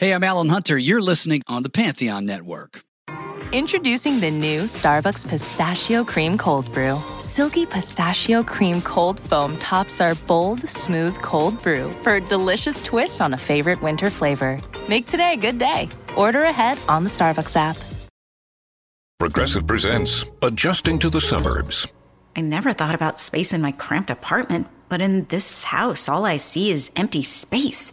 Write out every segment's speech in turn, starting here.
Hey, I'm Alan Hunter. You're listening on the Pantheon Network. Introducing the new Starbucks Pistachio Cream Cold Brew. Silky pistachio cream cold foam tops our bold, smooth cold brew for a delicious twist on a favorite winter flavor. Make today a good day. Order ahead on the Starbucks app. Progressive presents Adjusting to the Suburbs. I never thought about space in my cramped apartment, but in this house, all I see is empty space.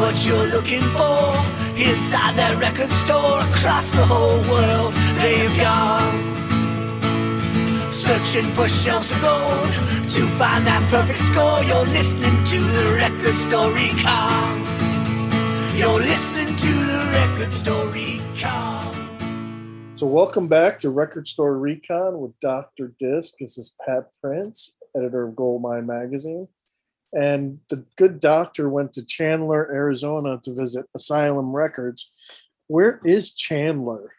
What you're looking for inside that record store across the whole world. They've gone searching for shelves of gold to find that perfect score. You're listening to the record store recon. You're listening to the record store recon. So, welcome back to Record Store Recon with Dr. Disc. This is Pat Prince, editor of Goldmine Magazine. And the good doctor went to Chandler, Arizona to visit Asylum Records. Where is Chandler?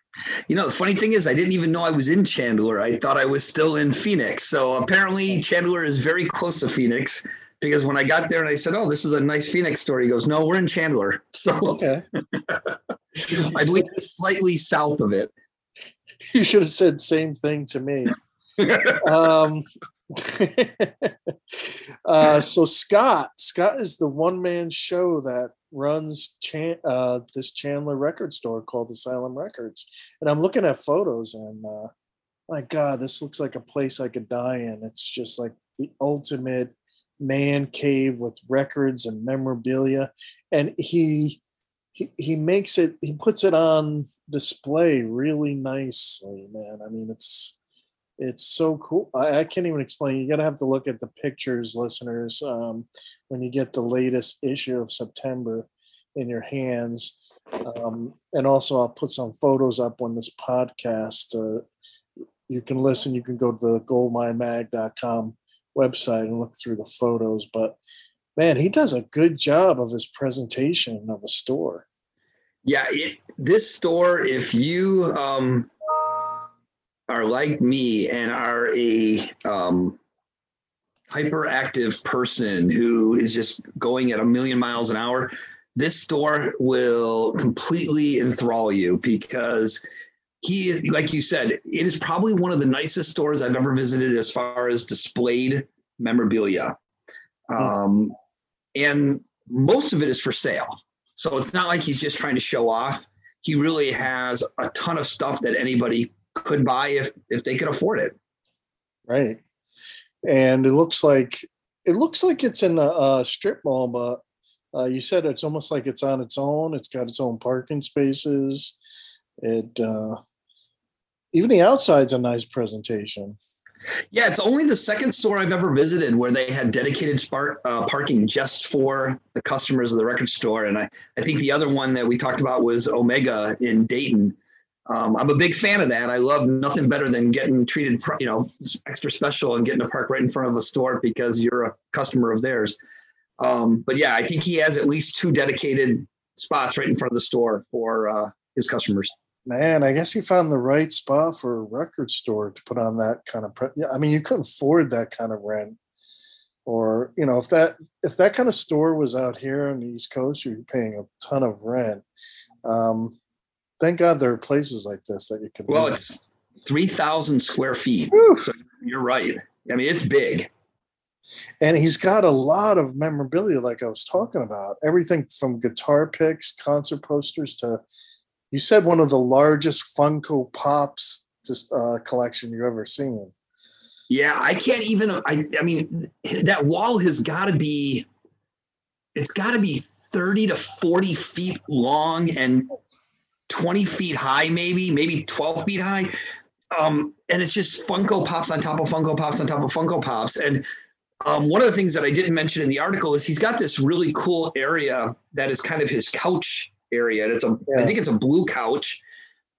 You know, the funny thing is, I didn't even know I was in Chandler. I thought I was still in Phoenix. So apparently, Chandler is very close to Phoenix because when I got there and I said, "Oh, this is a nice Phoenix story," he goes, "No, we're in Chandler." So Okay. I believe it's slightly south of it. You should have said same thing to me. um, uh, so Scott, Scott is the one man show that runs Chan- uh, this Chandler record store called Asylum Records, and I'm looking at photos and uh, my God, this looks like a place I could die in. It's just like the ultimate man cave with records and memorabilia, and he. He, he makes it he puts it on display really nicely man i mean it's it's so cool. I, I can't even explain. You got to have to look at the pictures, listeners, um, when you get the latest issue of September in your hands. Um, and also, I'll put some photos up on this podcast. Uh, you can listen. You can go to the goldminemag.com website and look through the photos. But man, he does a good job of his presentation of a store. Yeah, it, this store, if you um, are like me and are a um, hyperactive person who is just going at a million miles an hour, this store will completely enthrall you because he is, like you said, it is probably one of the nicest stores I've ever visited as far as displayed memorabilia. Um, and most of it is for sale. So it's not like he's just trying to show off. He really has a ton of stuff that anybody could buy if if they could afford it. Right. And it looks like it looks like it's in a, a strip mall, but uh, you said it's almost like it's on its own. It's got its own parking spaces. It uh, even the outside's a nice presentation. Yeah, it's only the second store I've ever visited where they had dedicated spark, uh, parking just for the customers of the record store. And I, I think the other one that we talked about was Omega in Dayton. Um, I'm a big fan of that. I love nothing better than getting treated, you know, extra special and getting to park right in front of a store because you're a customer of theirs. Um, but yeah, I think he has at least two dedicated spots right in front of the store for uh, his customers. Man, I guess he found the right spot for a record store to put on that kind of. Pre- yeah, I mean, you couldn't afford that kind of rent, or you know, if that if that kind of store was out here on the East Coast, you're paying a ton of rent. Um, thank God there are places like this that you can. Well, visit. it's three thousand square feet. So you're right. I mean, it's big. and he's got a lot of memorabilia, like I was talking about. Everything from guitar picks, concert posters to. You said one of the largest Funko Pops just uh, collection you've ever seen. Yeah, I can't even. I I mean, that wall has got to be. It's got to be thirty to forty feet long and twenty feet high, maybe maybe twelve feet high. Um, and it's just Funko Pops on top of Funko Pops on top of Funko Pops. And um, one of the things that I didn't mention in the article is he's got this really cool area that is kind of his couch area. And it's a, I Yeah. think it's a blue couch,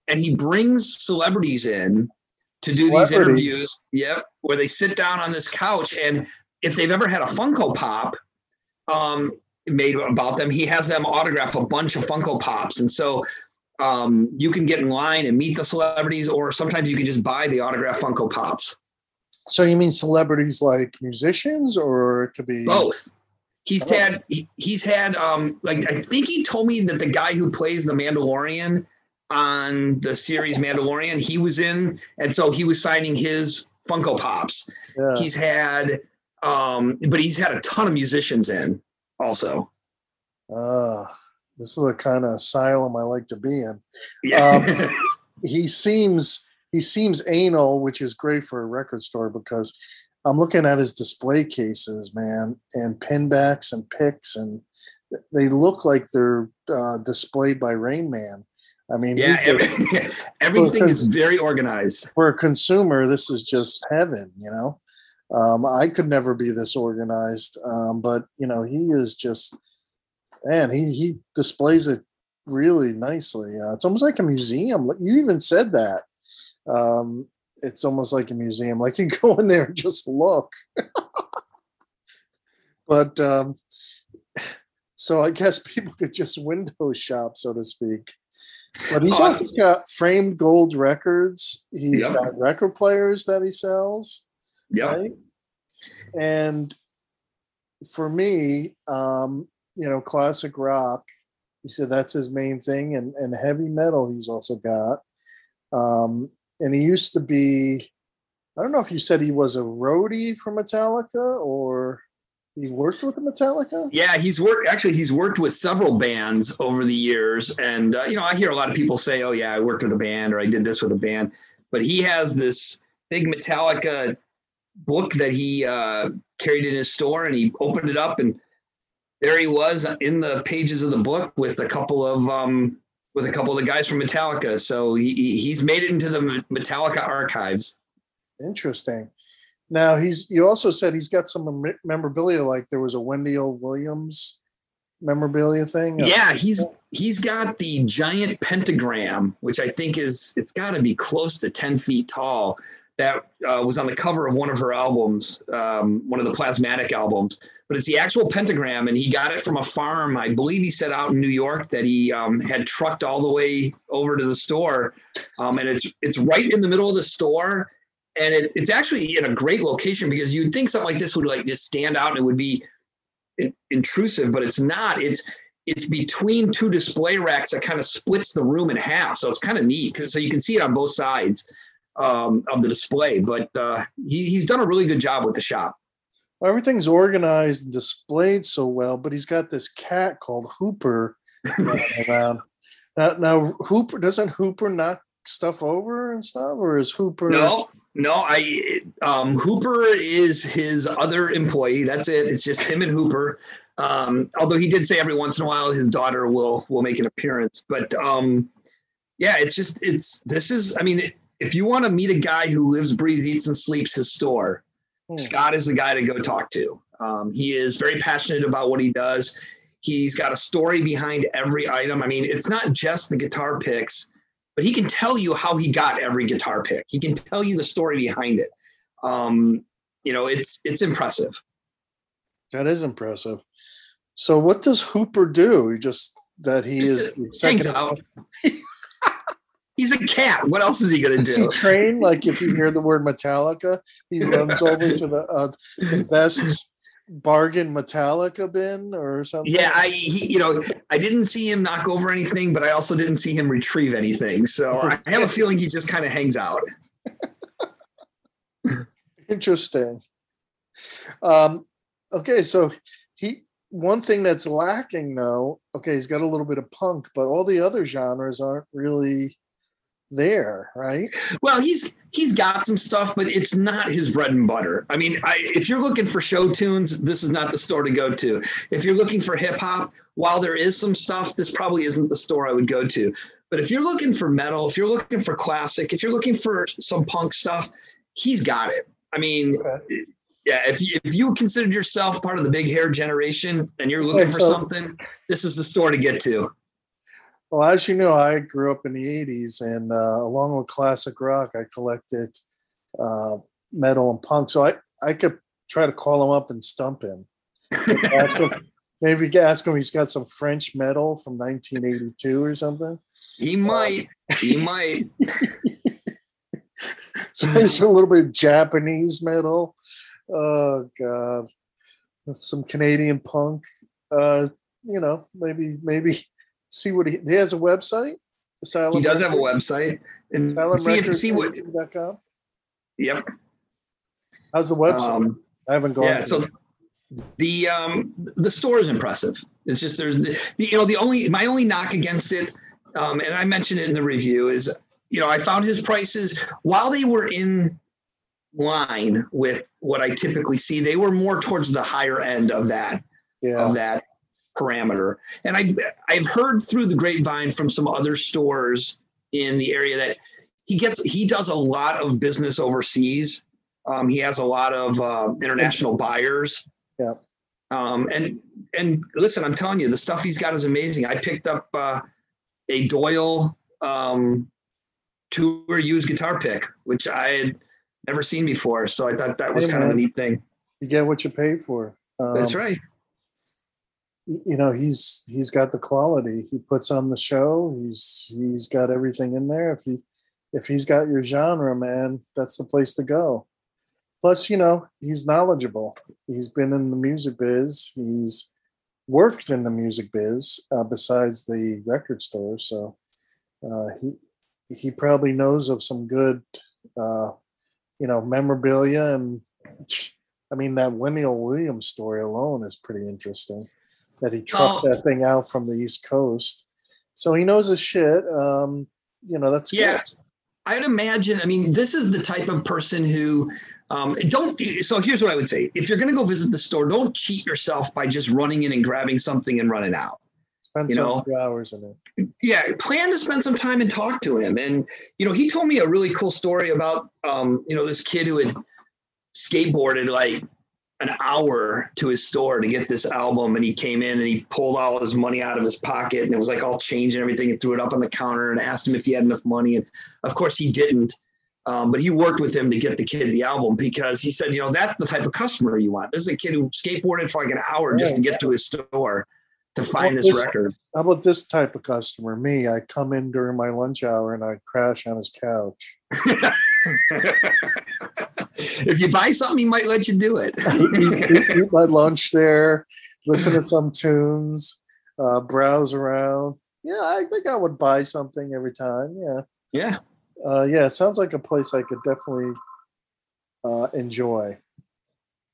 and he brings celebrities in to do these interviews. Yep, where they sit down on this couch, and if they've ever had a Funko Pop, um, made about them, he has them autograph a bunch of Funko Pops, and so. Um, you can get in line and meet the celebrities, or sometimes you can just buy the autograph Funko Pops. So you mean celebrities like musicians, or it could be Both. He's Oh. had he, he's had um like I think he told me that the guy who plays the Mandalorian on the series Mandalorian, he was in, and so he was signing his Funko Pops. Yeah. He's had um, but he's had a ton of musicians in also. Ah, this is the kind of asylum I like to be in. Yeah. He seems he seems anal, which is great for a record store because I'm looking at his display cases, man, and pinbacks and picks, and they look like they're uh, displayed by Rain Man. I mean, yeah, every, everything is very organized. for a consumer, this is just heaven, you know. Um, I could never be this organized, um, but you know, he is just man. He he displays it really nicely. Uh, it's almost like a museum. You even said that. Um, it's almost like a museum. Like you go in there and just look. but um, so I guess people could just window shop, so to speak. But he's Oh, also got framed gold records. He's Yeah. got record players that he sells, Yeah. right? And for me, um, you know, classic rock. He said that's his main thing, and and heavy metal he's also got. Um, and he used to be. I don't know if you said he was a roadie for Metallica or he worked with Metallica. Yeah, he's worked. Actually, he's worked with several bands over the years, and uh, you know, I hear a lot of people say, "Oh, yeah, I worked with a band, or I did this with a band." But he has this big Metallica book that he uh, carried in his store, and he opened it up, and there he was in the pages of the book with a couple of um, with a couple of the guys from Metallica. So he, he- he's made it into the Metallica archives. Interesting. Now he's. You also said he's got some memorabilia. Like there was a Wendy O. Williams memorabilia thing. Yeah, he's he's got the giant pentagram, which I think is it's got to be close to ten feet tall. That uh, was on the cover of one of her albums, um, one of the Plasmatic albums. But it's the actual pentagram, and he got it from a farm. I believe he set out in New York that he um, had trucked all the way over to the store, um, and it's it's right in the middle of the store, and it, it's actually in a great location because you'd think something like this would like just stand out and it would be in- intrusive, but it's not. It's it's between two display racks that kind of splits the room in half. So it's kind of neat. so you can see it on both sides um, of the display. But uh, he, he's done a really good job with the shop. everything's organized and displayed so well. But he's got this cat called Hooper around. Now, now Hooper doesn't Hooper knock stuff over and stuff, or is Hooper? No, no, I um, Hooper is his other employee. That's it. It's just him and Hooper. Um, although he did say every once in a while his daughter will will make an appearance. But um, yeah, it's just it's this is. I mean, if you want to meet a guy who lives, breathes, eats, and sleeps his store, Hmm. Scott is the guy to go talk to. Um, he is very passionate about what he does. He's got a story behind every item. I mean, it's not just the guitar picks, but he can tell you how he got every guitar pick. He can tell you the story behind it. Um, you know, it's it's impressive. That is impressive. So what does Hooper do? He just that he Just, is hangs out. He's a cat. What else is he gonna Is he do? trained? Like if you hear the word Metallica, he runs over to the uh, the best bargain Metallica bin or something. Yeah, I he, you know I didn't see him knock over anything, but I also didn't see him retrieve anything. So I have a feeling he just kind of hangs out. Interesting. Um, okay, so he one thing that's lacking though. Okay, he's got a little bit of punk, but all the other genres aren't really there, right? Well, he's he's got some stuff, but it's not his bread and butter. I mean, I, if you're looking for show tunes, this is not the store to go to. If you're looking for hip hop, while there is some stuff, this probably isn't the store I would go to. But if you're looking for metal, if you're looking for classic, if you're looking for some punk stuff, he's got it. I mean, Okay. yeah, if you, if you considered yourself part of the big hair generation and you're looking Okay, for so- something, this is the store to get to. Well, as you know, I grew up in the '80s, and uh, along with classic rock, I collected uh, metal and punk. So I I could try to call him up and stump him. Ask him- Maybe ask him. He's got some French metal from 1982 or something. He might. He might. So there's a little bit of Japanese metal. Oh god, some Canadian punk. Uh, you know, maybe maybe see what he, he has a website. Asylum He does have a website. And Asylum see, Records see what. com. Yep. How's the website? Um, I haven't gone. yeah. So the um the store is impressive. It's just there's the, the you know the only my only knock against it, um, and I mentioned it in the review is you know I found his prices while they were in line with what I typically see, they were more towards the higher end of that yeah, of that parameter. And I I've heard through the grapevine from some other stores in the area that he gets he does a lot of business overseas. Um, he has a lot of uh, international buyers. Yeah. Um, and and listen, I'm telling you, the stuff he's got is amazing. I picked up uh, a Doyle um, tour used guitar pick, which I had never seen before. So I thought that was Hey, kind of a neat thing. you get what you pay for. Um, That's right. You know, he's he's got the quality. He puts on the show. He's he's got everything in there. If he if he's got your genre, man, that's the place to go. Plus, you know, he's knowledgeable. He's been in the music biz. He's worked in the music biz uh, besides the record store. So uh, he he probably knows of some good, uh, you know, memorabilia. And I mean, that Wendy O. Williams story alone is pretty interesting. That he trucked Oh. that thing out from the East Coast. So he knows his shit. Um, you know, that's Yeah. good. I'd imagine. I mean, this is the type of person who um, don't. So here's what I would say: if you're going to go visit the store, don't cheat yourself by just running in and grabbing something and running out. Spend you some know. hours in it. Yeah, plan to spend some time and talk to him. And you know, he told me a really cool story about um, you know this kid who had skateboarded like an hour to his store to get this album and he came in and he pulled all his money out of his pocket and it was like all change and everything and threw it up on the counter and asked him if he had enough money and of course he didn't um, but he worked with him to get the kid the album because he said you know that's the type of customer you want this is a kid who skateboarded for like an hour just to get to his store to find this this- record How about this type of customer? Me, I come in during my lunch hour and I crash on his couch. if you buy something he might let you do it eat, eat- my lunch there, listen to some tunes, uh, browse around. Yeah, I think I would buy something every time. Yeah, yeah uh, yeah. Sounds like a place I could definitely uh, enjoy.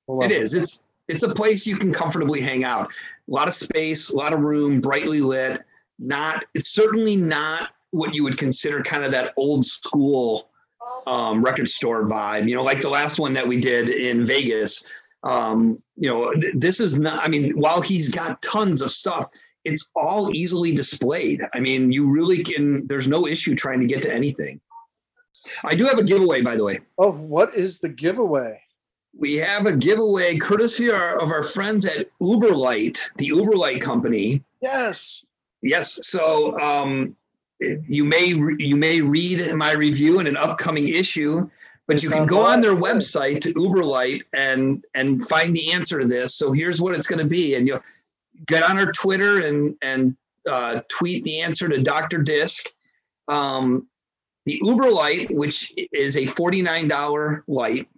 It It's it's a place you can comfortably hang out. A lot of space, a lot of room, brightly lit. Not. It's certainly not what you would consider kind of that old school um, record store vibe. You know, like the last one that we did in Vegas. Um, you know, th- this is not. I mean, while he's got tons of stuff, it's all easily displayed. I mean, you really can. There's no issue trying to get to anything. I do have a giveaway, by the way. Oh, what is the giveaway? we have a giveaway courtesy of our, of our friends at Uberlight, the Uberlight company. Yes. Yes, so um, you may you may read my review in an upcoming issue, but It's you can go on their website to Uberlight and and find the answer to this. So here's what it's going to be, and you get on our Twitter and and uh, tweet the answer to Dr. Disc. Um, the Uberlight, which is a forty nine dollar light,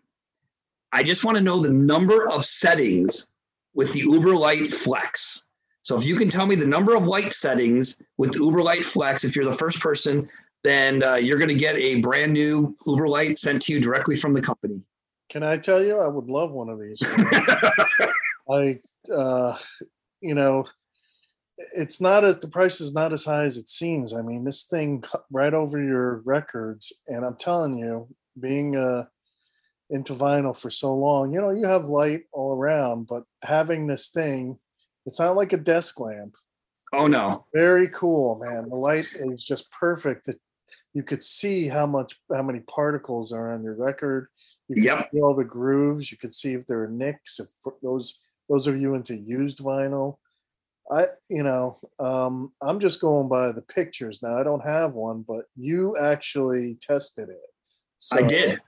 I just want to know the number of settings with the Uberlight Flex. So if you can tell me the number of light settings with Uber Light Flex, if you're the first person, then uh, you're going to get a brand new Uber Light sent to you directly from the company. Can I tell you? I would love one of these. I, uh, you know, it's not as the price is not as high as it seems. I mean, this thing right over your records, and I'm telling you, being uh, into vinyl for so long, you know, you have light all around, but having this thing, it's not like a desk lamp. oh no, Very cool, man. The light is just perfect. You could see how much how many particles are on your record. You could Yep. see all the grooves. You could see if there are nicks. If those those of you into used vinyl, I, you know, um, I'm just going by the pictures now. I don't have one, but you actually tested it. So I did.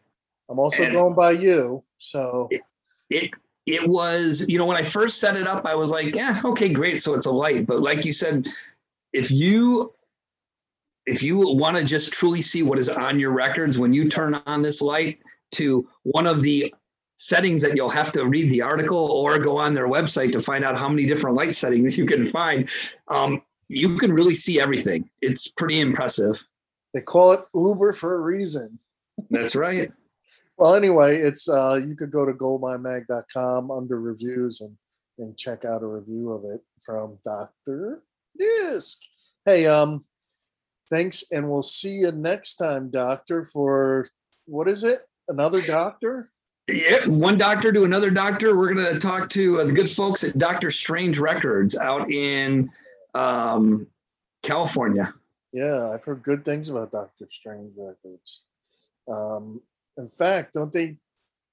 I'm also And- going by you. So It it was, you know, when I first set it up, I was like, yeah, okay, great. So it's a light. But like you said, if you if you want to just truly see what is on your records when you turn on this light to one of the settings that you'll have to read the article or go on their website to find out how many different light settings you can find um, you can really see everything it's pretty impressive they call it Uber for a reason. that's right Well, anyway, it's uh, you could go to goldminemag.com under reviews and and check out a review of it from Doctor Disc. Hey, um, thanks, and we'll see you next time, Doctor. For what is it? Another doctor? Yep, one doctor to another doctor. We're going to talk to uh, the good folks at Doctor Strange Records out in um, California. Yeah, I've heard good things about Doctor Strange records. Um, in fact, don't they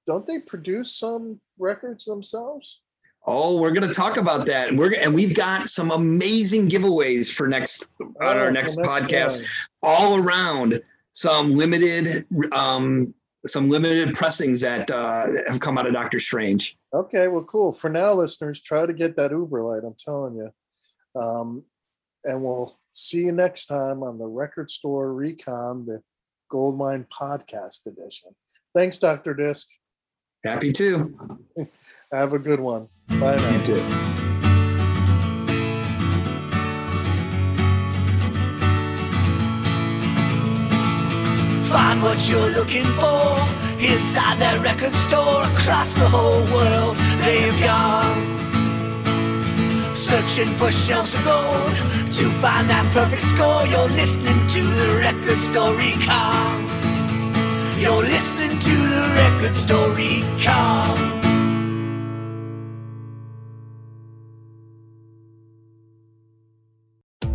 don't they produce some records themselves? Oh, we're going to talk about that, and we're and we've got some amazing giveaways for next on Oh, our for next podcast. All around some limited um, some limited pressings that uh, have come out of Doctor Strange. Okay, well, cool. For now, listeners, try to get that Uber light. I'm telling you. Um, and we'll see you next time on the Record Store Recon, the Goldmine Podcast Edition. Thanks, Dr. Disc. Happy to. Have a good one. Bye now. You too. Find what you're looking for inside that record store across the whole world. They've gone searching for shelves of gold to find that perfect score. You're listening to the record store recon. You're listening to the record store recon.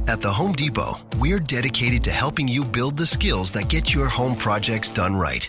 At the Home Depot, we're dedicated to helping you build the skills that get your home projects done right.